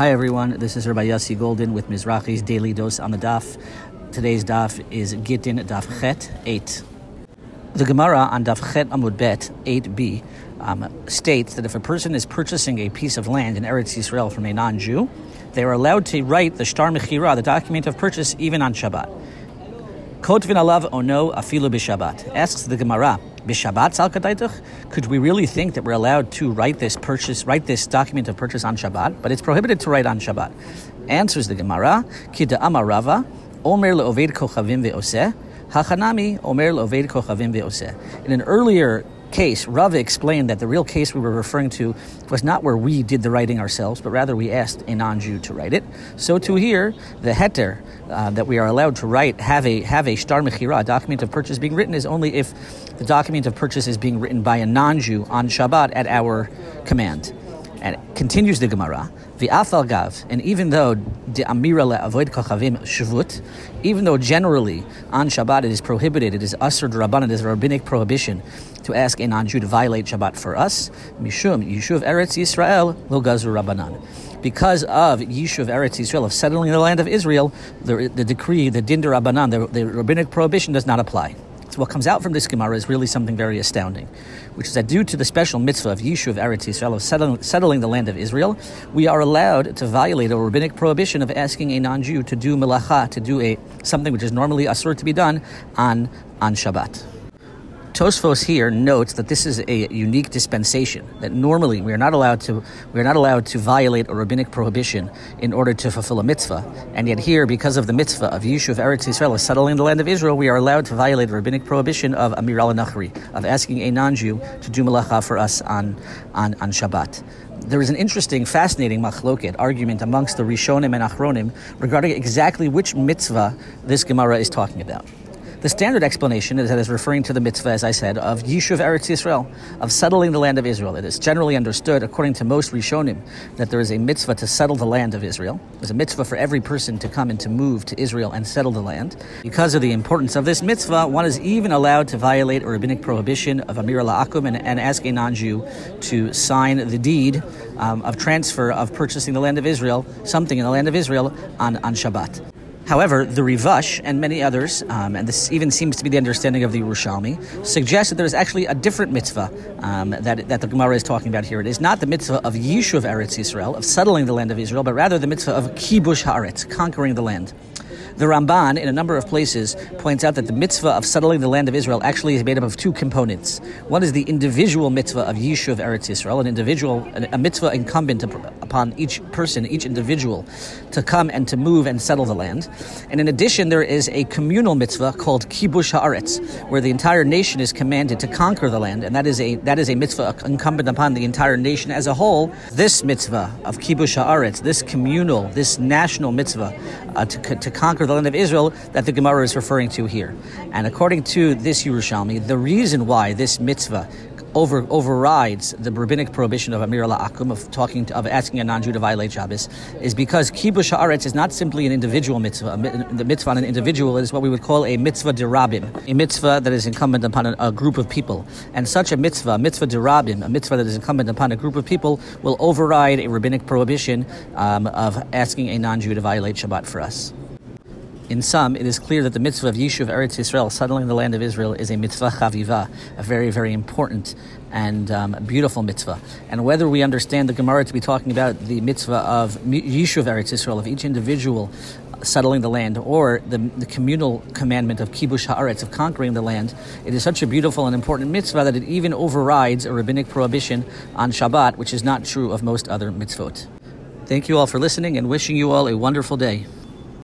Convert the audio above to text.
Hi everyone, this is Rabbi Yossi Goldin with Mizrachi's Daily Dose on the Daf. Today's Daf is Gittin Daf Chet 8. The Gemara on Daf Chet Amud Bet 8b um, states that if a person is purchasing a piece of land in Eretz Yisrael from a non-Jew, they are allowed to write the Shtar Mechira, the document of purchase, even on Shabbat. Kotvin alav ono afilu b'Shabbat. Asks the Gemara, b'Shabbat sal Could we really think that we're allowed to write this purchase, write this document of purchase on Shabbat? But it's prohibited to write on Shabbat. Answers the Gemara, kida amarava, omer le'oved kochavim ve'oseh, hachanami omer le'oved kochavim ve'oseh. In an earlier case, Rav explained that the real case we were referring to was not where we did the writing ourselves, but rather we asked a non-Jew to write it. So to here, the heter uh, that we are allowed to write have a have a shtar mechira, a document of purchase being written, is only if the document of purchase is being written by a non-Jew on Shabbat at our command. And continues the Gemara, V'afal gav, and even though the amira le'avoid kachavim shvut, even though generally on Shabbat it is prohibited, it is asr draban, it is a rabbinic prohibition to ask a non-Jew to violate Shabbat for us, mishum yishuv eretz Yisrael lo gazur rabbanan. Because of Yishuv Eretz Yisrael, of settling in the land of Israel, the, the decree, the din rabbanan, the, the rabbinic prohibition does not apply. So what comes out from this Gemara is really something very astounding, which is that due to the special mitzvah of Yishuv Eretz Yisrael, of settling, settling the land of Israel, we are allowed to violate a rabbinic prohibition of asking a non-Jew to do melacha, to do a something which is normally asur to be done on, on Shabbat. Tosfos here notes that this is a unique dispensation. That normally we are not allowed to we are not allowed to violate a rabbinic prohibition in order to fulfill a mitzvah, and yet here, because of the mitzvah of Yishuv Eretz Yisrael, settling in the land of Israel, we are allowed to violate a rabbinic prohibition of Amir al Nachri, of asking a non-Jew to do malacha for us on on, on Shabbat there is an interesting, fascinating machloket argument amongst the Rishonim and Achronim regarding exactly which mitzvah this Gemara is talking about. The standard explanation is that it's referring to the mitzvah, as I said, of Yishuv Eretz Yisrael, of settling the land of Israel. It is generally understood, according to most Rishonim, that there is a mitzvah to settle the land of Israel. There's a mitzvah for every person to come and to move to Israel and settle the land. Because of the importance of this mitzvah, one is even allowed to violate a rabbinic prohibition of Amir La'akum and, and ask a non-Jew to sign the deed um, of transfer of purchasing the land of Israel, something in the land of Israel, on, on Shabbat. However, the Rivash and many others, um, and this even seems to be the understanding of the Yerushalmi, suggest that there is actually a different mitzvah um, that, that the Gemara is talking about here. It is not the mitzvah of Yishuv Eretz Yisrael, of settling the land of Israel, but rather the mitzvah of Kibush Haaretz, conquering the land. The Ramban, in a number of places, points out that the mitzvah of settling the land of Israel actually is made up of two components. One is the individual mitzvah of Yishuv Eretz Yisrael, an individual, a mitzvah incumbent upon each person, each individual, to come and to move and settle the land. And in addition, there is a communal mitzvah called Kibush Haaretz, where the entire nation is commanded to conquer the land, and that is a that is a mitzvah incumbent upon the entire nation as a whole. This mitzvah of Kibush Haaretz, this communal, this national mitzvah uh, to, to conquer the land of Israel that the Gemara is referring to here. And according to this Yerushalmi, the reason why this mitzvah over, overrides the rabbinic prohibition of Amir Akum of talking to, of asking a non-Jew to violate Shabbos is because kibush haaretz is not simply an individual mitzvah. The mitzvah on an individual is what we would call a mitzvah derabim, a mitzvah that is incumbent upon a, a, group of people. And such a mitzvah, mitzvah derabim, a mitzvah that is incumbent upon a group of people, will override a rabbinic prohibition um, of asking a non-Jew to violate Shabbat for us. In sum, it is clear that the mitzvah of Yishuv Eretz Yisrael, settling the land of Israel, is a mitzvah chaviva, a very, very important and um, beautiful mitzvah. And whether we understand the Gemara to be talking about the mitzvah of Yishuv Eretz Yisrael, of each individual settling the land, or the, the communal commandment of kibush haaretz, of conquering the land, it is such a beautiful and important mitzvah that it even overrides a rabbinic prohibition on Shabbat, which is not true of most other mitzvot. Thank you all for listening and wishing you all a wonderful day.